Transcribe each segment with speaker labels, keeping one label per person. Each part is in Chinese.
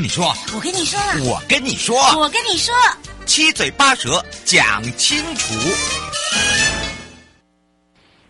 Speaker 1: 跟你说，
Speaker 2: 我跟你说，
Speaker 1: 我跟你说，
Speaker 2: 我跟你说，
Speaker 1: 七嘴八舌讲清楚。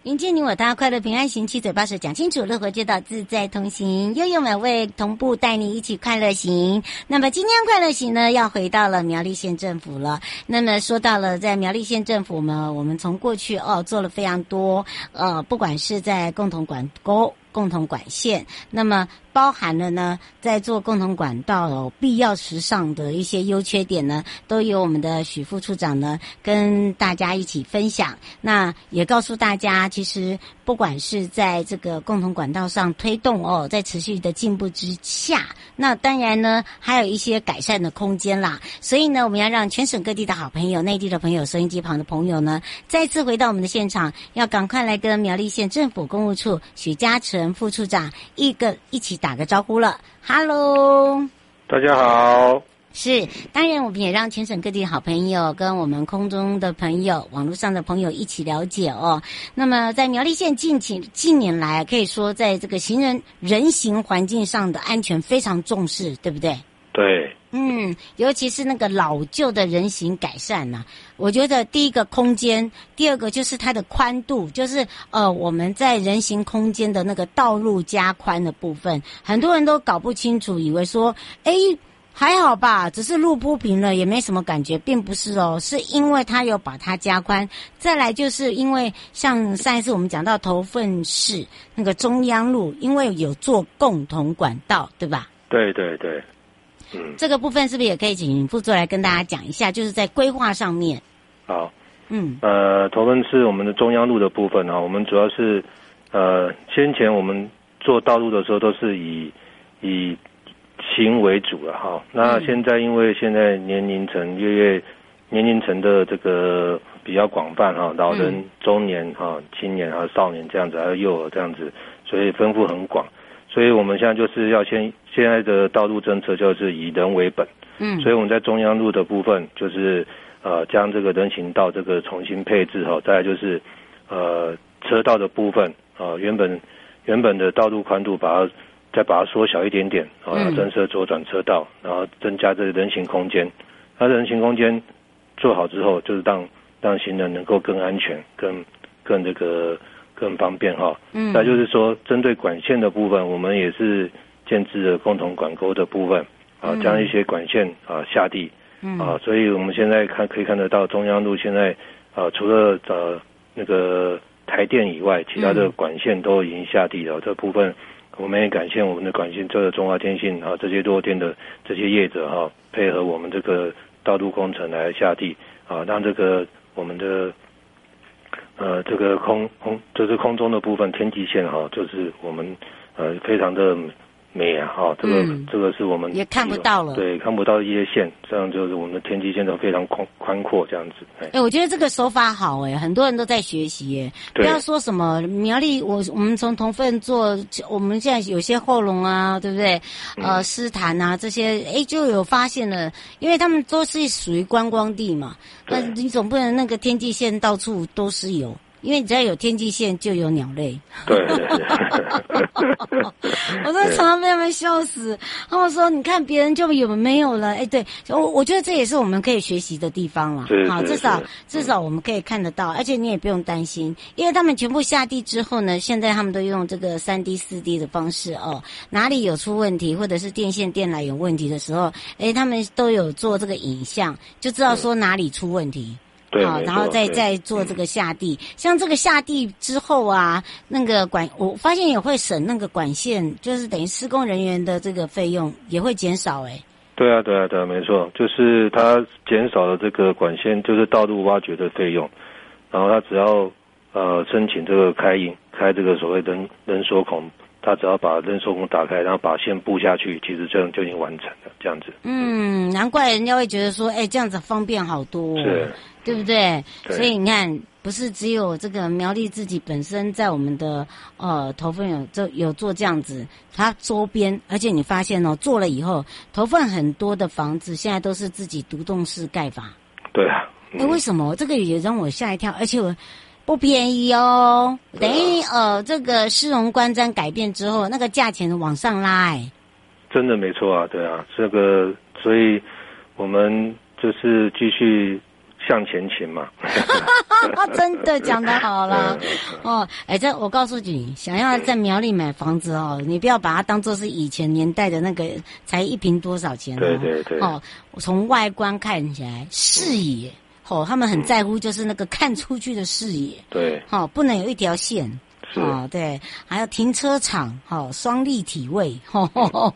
Speaker 2: 迎接你我他，快乐平安行，七嘴八舌讲清楚，乐活街道自在同行，悠悠美味同步带你一起快乐行。那么今天快乐行呢，要回到了苗栗县政府了。那么说到了在苗栗县政府呢，我们从过去哦做了非常多，呃，不管是在共同管沟、共同管线，那么。包含了呢，在做共同管道有必要时上的一些优缺点呢，都由我们的许副处长呢跟大家一起分享。那也告诉大家，其实不管是在这个共同管道上推动哦，在持续的进步之下，那当然呢还有一些改善的空间啦。所以呢，我们要让全省各地的好朋友、内地的朋友、收音机旁的朋友呢，再次回到我们的现场，要赶快来跟苗栗县政府公务处许嘉诚副处长一个一起。打个招呼了，Hello，
Speaker 3: 大家好。
Speaker 2: 是，当然我们也让全省各地的好朋友跟我们空中的朋友、网络上的朋友一起了解哦。那么在苗栗县近期近年来，可以说在这个行人人行环境上的安全非常重视，对不对？
Speaker 3: 对。
Speaker 2: 嗯，尤其是那个老旧的人行改善呐、我觉得第一个空间，第二个就是它的宽度，就是呃我们在人行空间的那个道路加宽的部分，很多人都搞不清楚，以为说，哎还好吧，只是路铺平了，也没什么感觉，并不是哦，是因为它有把它加宽。再来就是因为像上一次我们讲到头份市那个中央路，因为有做共同管道，对吧？
Speaker 3: 对对对。嗯，
Speaker 2: 这个部分是不是也可以请副座来跟大家讲一下？就是在规划上面。
Speaker 3: 好，
Speaker 2: 嗯，
Speaker 3: 呃，头份是我们的中央路的部分啊，我们主要是呃，先前我们做道路的时候都是以以行为主了哈。那现在因为现在年龄层越越年龄层的这个比较广泛哈，老人、中年哈、青年还有少年这样子，还有幼儿这样子，所以分布很广。所以我们现在就是要先现在的道路政策就是以人为本，嗯，所以我们在中央路的部分就是呃将这个人行道这个重新配置哈，再来就是呃车道的部分啊、呃、原本原本的道路宽度把它再把它缩小一点点啊，增设左转车道，然后增加这个人行空间，它人行空间做好之后，就是让让行人能够更安全、更更这个。更方便哈，嗯，那就是说，针对管线的部分，我们也是建置了共同管沟的部分啊，将一些管线啊下地，嗯，啊，所以我们现在看可以看得到中央路现在啊，除了呃那个台电以外，其他的管线都已经下地了。这部分我们也感谢我们的管线，这个中华电信啊这些多电的这些业者哈，配合我们这个道路工程来下地啊，让这个我们的。呃，这个空空就是空中的部分，天际线哈，就是我们呃非常的美啊哈，这个、嗯、这个是我们
Speaker 2: 也看不到了，
Speaker 3: 对，看不到一些线，这样就是我们的天际线都非常宽宽阔这样子。哎、
Speaker 2: 欸，我觉得这个手法好哎，很多人都在学习哎，不要说什么苗栗，我我们从同份做，我们现在有些后龙啊，对不对？呃，狮潭啊这些，哎，就有发现了，因为他们都是属于观光地嘛。那你总不能那个天际线到处都是有，因为只要有天际线就有鸟类。
Speaker 3: 对对 对。
Speaker 2: 我都常常被他们笑死。他们说：“你看别人就有没有了？”哎，对，我我觉得这也是我们可以学习的地方了。好，至少至少我们可以看得到，而且你也不用担心，因为他们全部下地之后呢，现在他们都用这个三 D、四 D 的方式哦，哪里有出问题或者是电线电缆有问题的时候，哎，他们都有做这个影像，就知道说哪里出问题。
Speaker 3: 对，
Speaker 2: 好，然后再再做这个下地，像这个下地之后啊，那个管我发现也会省那个管线，就是等于施工人员的这个费用也会减少哎。
Speaker 3: 对啊，对啊，对啊，没错，就是它减少了这个管线，就是道路挖掘的费用，然后他只要呃申请这个开引开这个所谓人人锁孔。他只要把人手孔打开，然后把线布下去，其实这样就已经完成了。这样子，
Speaker 2: 嗯，难怪人家会觉得说，哎，这样子方便好多，
Speaker 3: 是，
Speaker 2: 对不对？
Speaker 3: 对。
Speaker 2: 所以你看，不是只有这个苗栗自己本身在我们的呃头份有这有做这样子，它周边，而且你发现哦，做了以后，头份很多的房子现在都是自己独栋式盖法。
Speaker 3: 对啊。
Speaker 2: 哎、嗯，为什么这个也让我吓一跳？而且我。不便宜哦，等于呃，这个市容观瞻改变之后，那个价钱往上拉哎。
Speaker 3: 真的没错啊，对啊，这个所以我们就是继续向前行嘛。
Speaker 2: 真的讲得好了 哦，哎，这我告诉你，想要在苗栗买房子哦，你不要把它当做是以前年代的那个才一平多少钱哦。
Speaker 3: 对对对。
Speaker 2: 哦，从外观看起来视野。哦，他们很在乎，就是那个看出去的视野。
Speaker 3: 对。
Speaker 2: 好、哦，不能有一条线。
Speaker 3: 啊。
Speaker 2: 哦，对，还有停车场，好、哦，双立体位。呵呵呵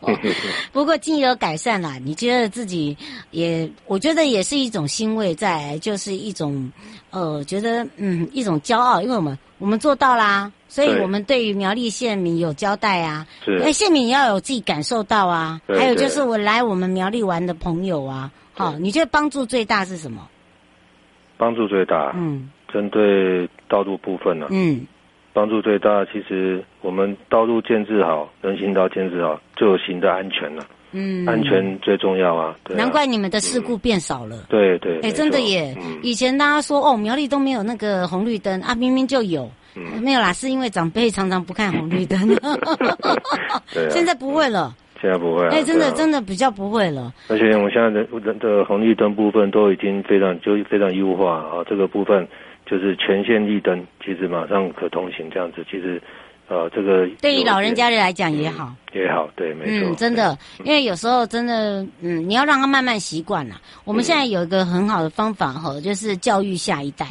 Speaker 2: 不过，进而改善啦，你觉得自己也，我觉得也是一种欣慰在，就是一种，呃，觉得嗯，一种骄傲，因为我们我们做到啦，所以我们对于苗栗县民有交代啊。是。因为县民要有自己感受到啊。对。还有就是我来我们苗栗玩的朋友啊，好、哦，你觉得帮助最大是什么？
Speaker 3: 帮助最大，嗯，针对道路部分呢、啊，嗯，帮助最大，其实我们道路建设好，人行道建设好，就有行的安全了，嗯，安全最重要啊，对啊，
Speaker 2: 难怪你们的事故变少了，嗯、
Speaker 3: 对对，
Speaker 2: 哎，真的耶，嗯、以前大家说哦，苗栗都没有那个红绿灯啊，明明就有，嗯、没有啦，是因为长辈常常不看红绿灯，对啊、现在不会了。
Speaker 3: 现在不会、啊，哎、
Speaker 2: 欸，真的、啊、真的比较不会了。
Speaker 3: 而且我们现在的的红绿灯部分都已经非常就非常优化啊，这个部分就是全线绿灯，其实马上可通行这样子。其实，呃，这个
Speaker 2: 对于老人家来讲也好、
Speaker 3: 嗯，也好，对，没错。
Speaker 2: 嗯，真的，因为有时候真的，嗯，你要让他慢慢习惯了。我们现在有一个很好的方法哈，就是教育下一代。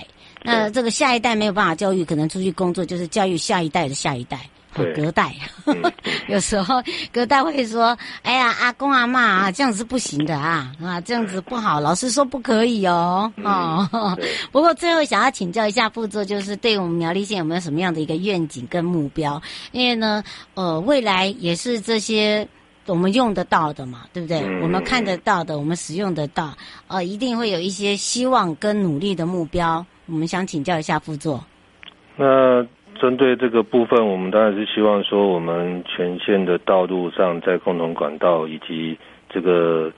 Speaker 2: 那这个下一代没有办法教育，可能出去工作，就是教育下一代的下一代。隔代，有时候隔代会说：“哎呀，阿公阿妈啊，这样子是不行的啊，啊，这样子不好，老师说不可以哦。”哦，不过最后想要请教一下副座，就是对我们苗栗县有没有什么样的一个愿景跟目标？因为呢，呃，未来也是这些我们用得到的嘛，对不对？我们看得到的，我们使用得到，呃，一定会有一些希望跟努力的目标。我们想请教一下副座。
Speaker 3: 那。针对这个部分，我们当然是希望说，我们全线的道路上，在共同管道以及这个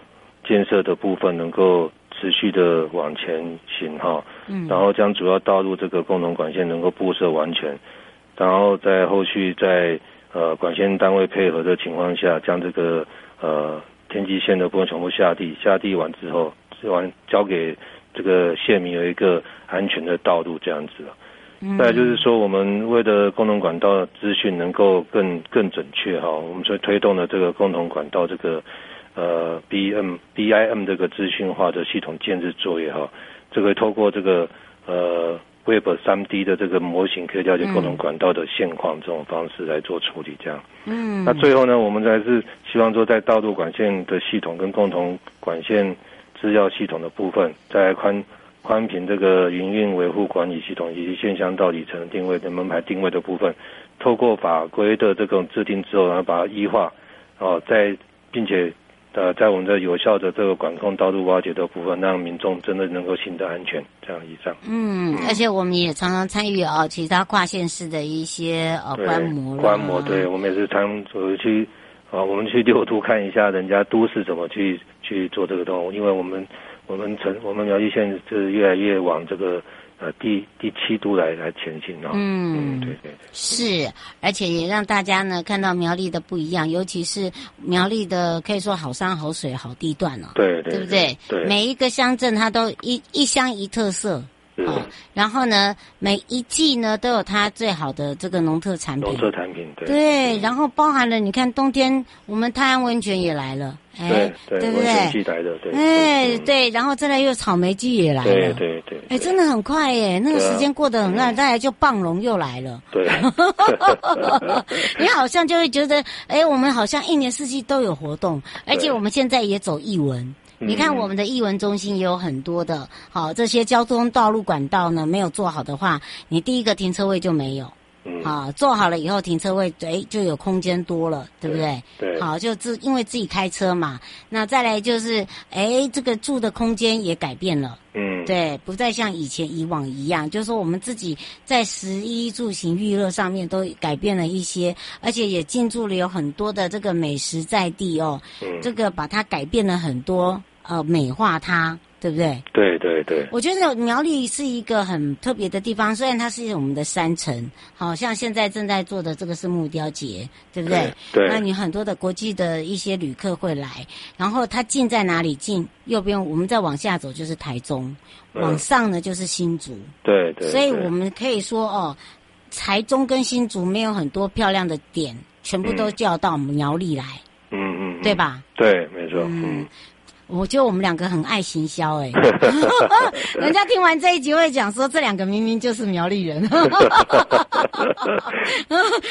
Speaker 3: 建设的部分，能够持续的往前行哈。嗯。然后将主要道路这个共同管线能够布设完全，然后在后续在呃管线单位配合的情况下，将这个呃天际线的部分全部下地，下地完之后，完交给这个县民有一个安全的道路这样子。再就是说，我们为了共同管道资讯能够更更准确哈，我们所推动的这个共同管道这个呃 B M B I M 这个资讯化的系统建置作业哈，这个透过这个呃 Web 三 D 的这个模型，可以了解共同管道的现况这种方式来做处理这样。嗯。那最后呢，我们还是希望说，在道路管线的系统跟共同管线资料系统的部分，在宽。宽频这个营运维护管理系统以及线乡道里程定位的门牌定位的部分，透过法规的这种制定之后，然后把它一化，哦，在并且呃，在我们的有效的这个管控道路挖掘的部分，让民众真的能够行得安全。这样以上。嗯，
Speaker 2: 而且我们也常常参与啊，其他跨县市的一些呃观摩。
Speaker 3: 观摩，对，我们也是常走去啊，我们去六都看一下人家都市怎么去。去做这个动物，因为我们我们城我们苗栗县是越来越往这个呃第第七都来来前进哦。
Speaker 2: 嗯，
Speaker 3: 嗯，对对。
Speaker 2: 是，而且也让大家呢看到苗栗的不一样，尤其是苗栗的可以说好山好水好地段哦。
Speaker 3: 对对，
Speaker 2: 对不对？
Speaker 3: 对。
Speaker 2: 每一个乡镇它都一一乡一特色。哦，然后呢，每一季呢都有它最好的这个农特产品。
Speaker 3: 农特产品，对。
Speaker 2: 对，然后包含了你看冬天我们泰安温泉也来了，哎，
Speaker 3: 对
Speaker 2: 对不
Speaker 3: 对？对。
Speaker 2: 哎，对，然后再来又草莓季也来了，
Speaker 3: 对对对。
Speaker 2: 哎，真的很快耶，那个时间过得很快，再来就棒龙又来了。
Speaker 3: 对。
Speaker 2: 你好像就会觉得，哎，我们好像一年四季都有活动，而且我们现在也走艺文。你看，我们的艺文中心也有很多的，好，这些交通道路管道呢，没有做好的话，你第一个停车位就没有。嗯，好，做好了以后停车位，哎，就有空间多了，对不对？
Speaker 3: 对。
Speaker 2: 好，就自因为自己开车嘛，那再来就是，哎，这个住的空间也改变了。嗯，对，不再像以前以往一样，就是说我们自己在十一住行娱乐上面都改变了一些，而且也进驻了有很多的这个美食在地哦。嗯。这个把它改变了很多，呃，美化它。对不对？
Speaker 3: 对对对，
Speaker 2: 我觉得苗栗是一个很特别的地方，虽然它是我们的山城，好像现在正在做的这个是木雕节，对不对？
Speaker 3: 对。
Speaker 2: 那你很多的国际的一些旅客会来，然后它近在哪里？近右边，我们再往下走就是台中，嗯、往上呢就是新竹。
Speaker 3: 对对。
Speaker 2: 所以我们可以说哦，台中跟新竹没有很多漂亮的点，全部都叫到苗栗来。
Speaker 3: 嗯嗯，嗯。
Speaker 2: 对吧？
Speaker 3: 对，没错。
Speaker 2: 嗯。嗯我觉得我们两个很爱行销哎，人家听完这一集会讲说，这两个明明就是苗栗人，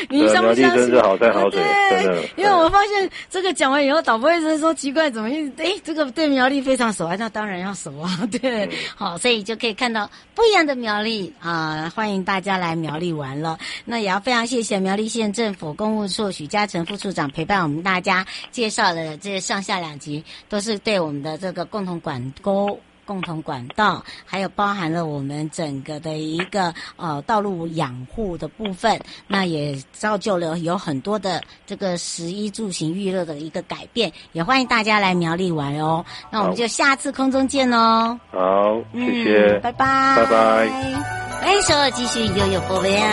Speaker 2: 你相不相信？
Speaker 3: 真是好山好水，
Speaker 2: 对，因为我发现这个讲完以后，导播一直说奇怪，怎么一哎，这个对苗栗非常熟啊，那当然要熟啊，对，好，所以就可以看到不一样的苗栗啊，欢迎大家来苗栗玩了。那也要非常谢谢苗栗县政府公务处许嘉诚副处长陪伴我们大家介绍了这上下两集，都是对。我们的这个共同管沟、共同管道，还有包含了我们整个的一个呃道路养护的部分，那也造就了有很多的这个食衣住行娱乐的一个改变，也欢迎大家来苗栗玩哦。那我们就下次空中见哦。
Speaker 3: 好，谢谢，
Speaker 2: 嗯、拜拜，
Speaker 3: 拜拜。
Speaker 2: 欢迎收继续悠悠宝贝啊。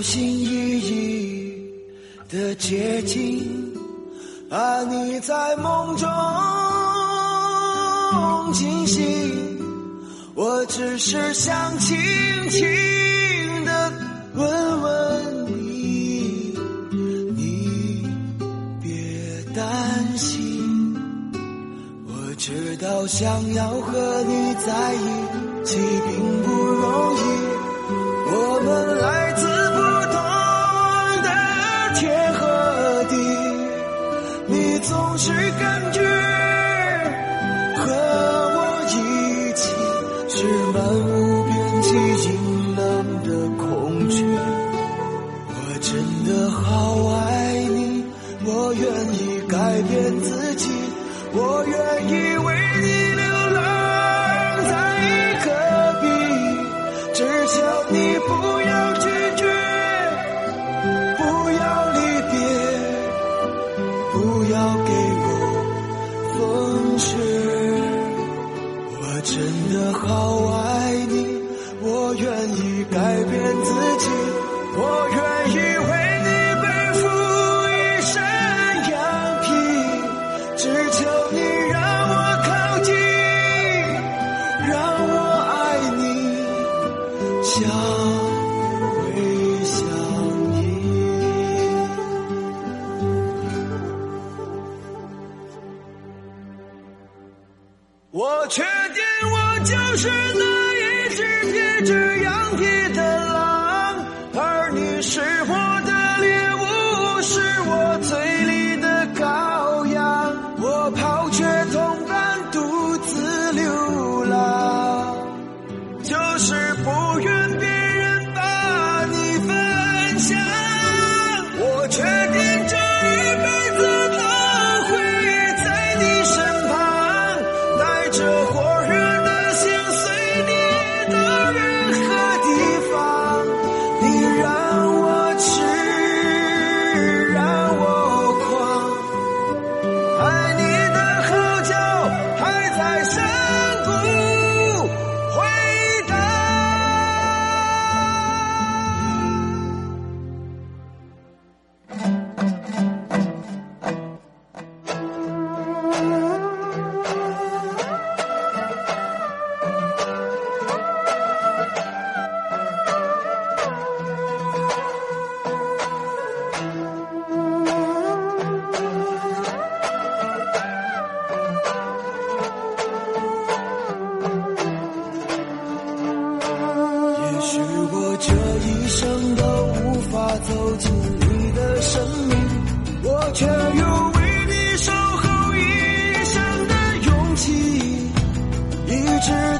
Speaker 4: 小心翼翼的接近，怕你在梦中惊醒。我只是想轻轻的问问你，你别担心。我知道想要和你在一起并不容易，我们来是感觉和我一起是漫无边际阴冷的恐惧。我真的好爱你，我愿意改变不要给我风雪。我真的好爱你我愿意改变自己我愿放弃你的生命，我却有为你守候一生的勇气，一直。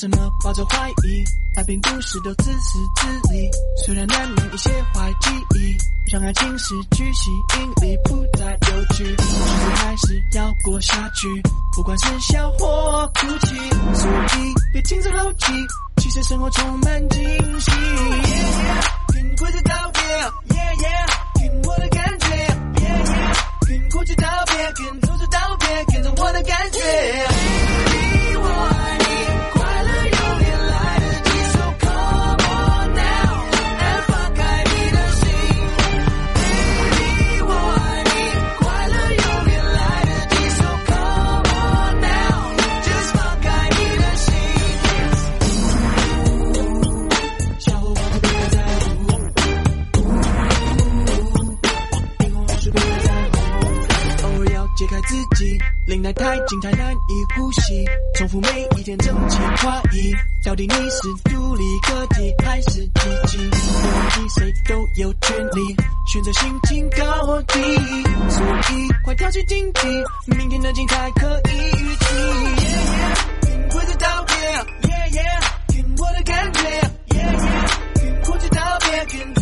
Speaker 5: 什么抱着怀疑？爱并不是都自私自利，虽然难免一些坏记忆，让爱情失去吸引力，不再有趣。日子还是要过下去，不管是笑或哭泣，所以别轻声好奇，其实生活充满惊喜。Yeah, yeah, 跟过去道别，Yeah yeah，跟我的感觉，Yeah yeah，跟过去道别，跟错处道别，跟着我的感觉。领带太紧太难以呼吸，重复每一天整齐划一。到底你是独立个体还是积极？没问题，谁都有权利选择心情高低。所以快跳起竞技，明天的精彩可以预期。Yeah yeah，跟规则道别。Yeah yeah，跟我的感觉。Yeah yeah，跟过去道别，跟，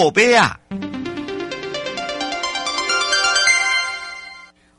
Speaker 1: 宝贝啊！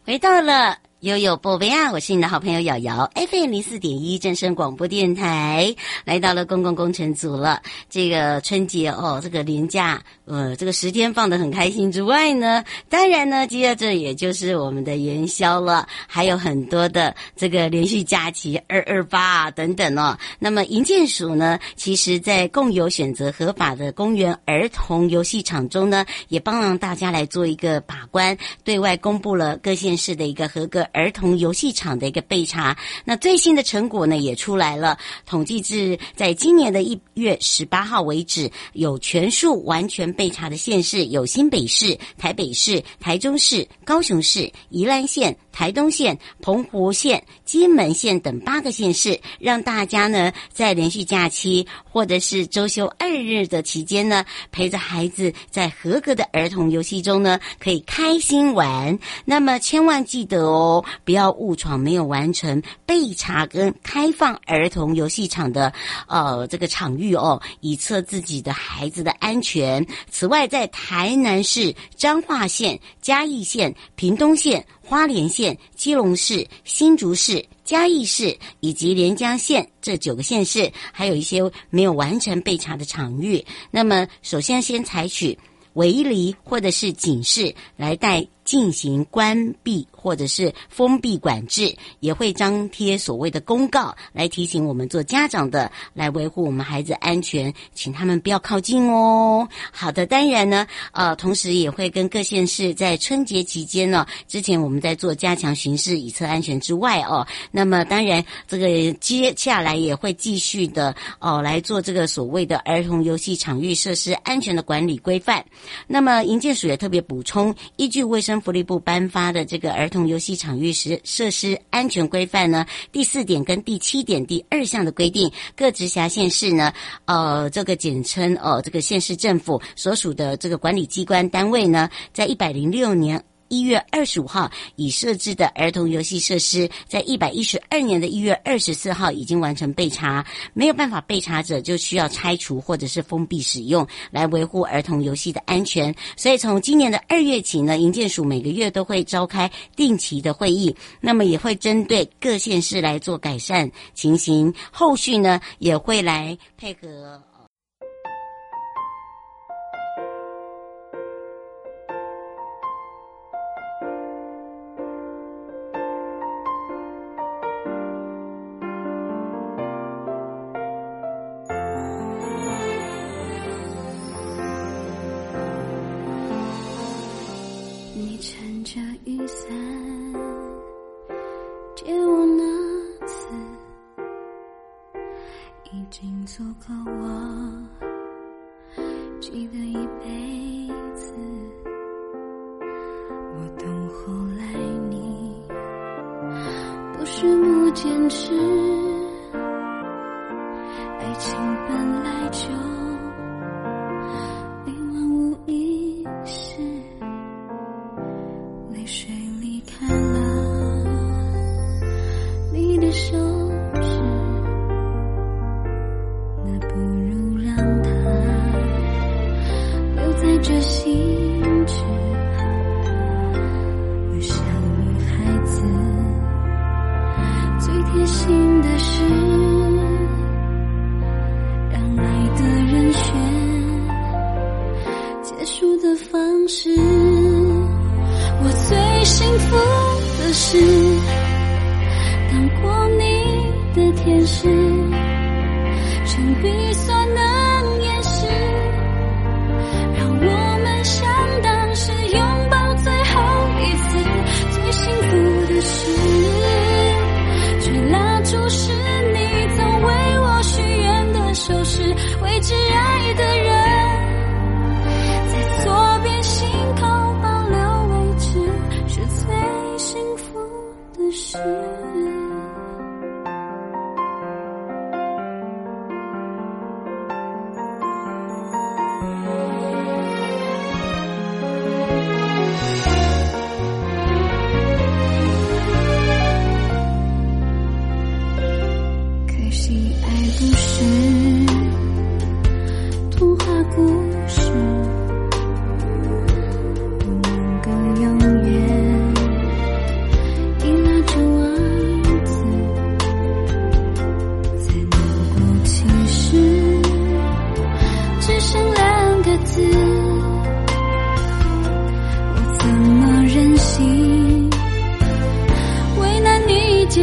Speaker 2: 回到了。悠悠宝贝啊，我是你的好朋友瑶瑶，FM 零四点一正声广播电台，来到了公共工程组了。这个春节哦，这个年假，呃，这个十天放得很开心之外呢，当然呢，接着也就是我们的元宵了，还有很多的这个连续假期，二二八啊等等哦。那么银建署呢，其实在共有选择合法的公园儿童游戏场中呢，也帮忙大家来做一个把关，对外公布了各县市的一个合格。儿童游戏场的一个备查，那最新的成果呢也出来了。统计至在今年的一月十八号为止，有全数完全备查的县市有新北市、台北市、台中市、高雄市、宜兰县、台东县、澎湖县、金门县等八个县市，让大家呢在连续假期或者是周休二日的期间呢，陪着孩子在合格的儿童游戏中呢可以开心玩。那么千万记得哦。不要误闯没有完成备查跟开放儿童游戏场的呃这个场域哦，以测自己的孩子的安全。此外，在台南市、彰化县、嘉义县、屏东县、花莲县、基隆市、新竹市、嘉义市以及连江县这九个县市，还有一些没有完成备查的场域。那么，首先先采取围篱或者是警示来带进行关闭或者是封闭管制，也会张贴所谓的公告来提醒我们做家长的，来维护我们孩子安全，请他们不要靠近哦。好的，当然呢，呃，同时也会跟各县市在春节期间呢，之前我们在做加强巡视以测安全之外哦，那么当然这个接下来也会继续的哦来做这个所谓的儿童游戏场域设施安全的管理规范。那么营建署也特别补充，依据卫生福利部颁发的这个儿童游戏场域时设施安全规范呢，第四点跟第七点第二项的规定，各直辖县市呢，呃，这个简称哦、呃，这个县市政府所属的这个管理机关单位呢，在一百零六年。一月二十五号已设置的儿童游戏设施，在一百一十二年的一月二十四号已经完成备查，没有办法备查者就需要拆除或者是封闭使用，来维护儿童游戏的安全。所以从今年的二月起呢，营建署每个月都会召开定期的会议，那么也会针对各县市来做改善情形，后续呢也会来配合。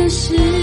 Speaker 6: 是。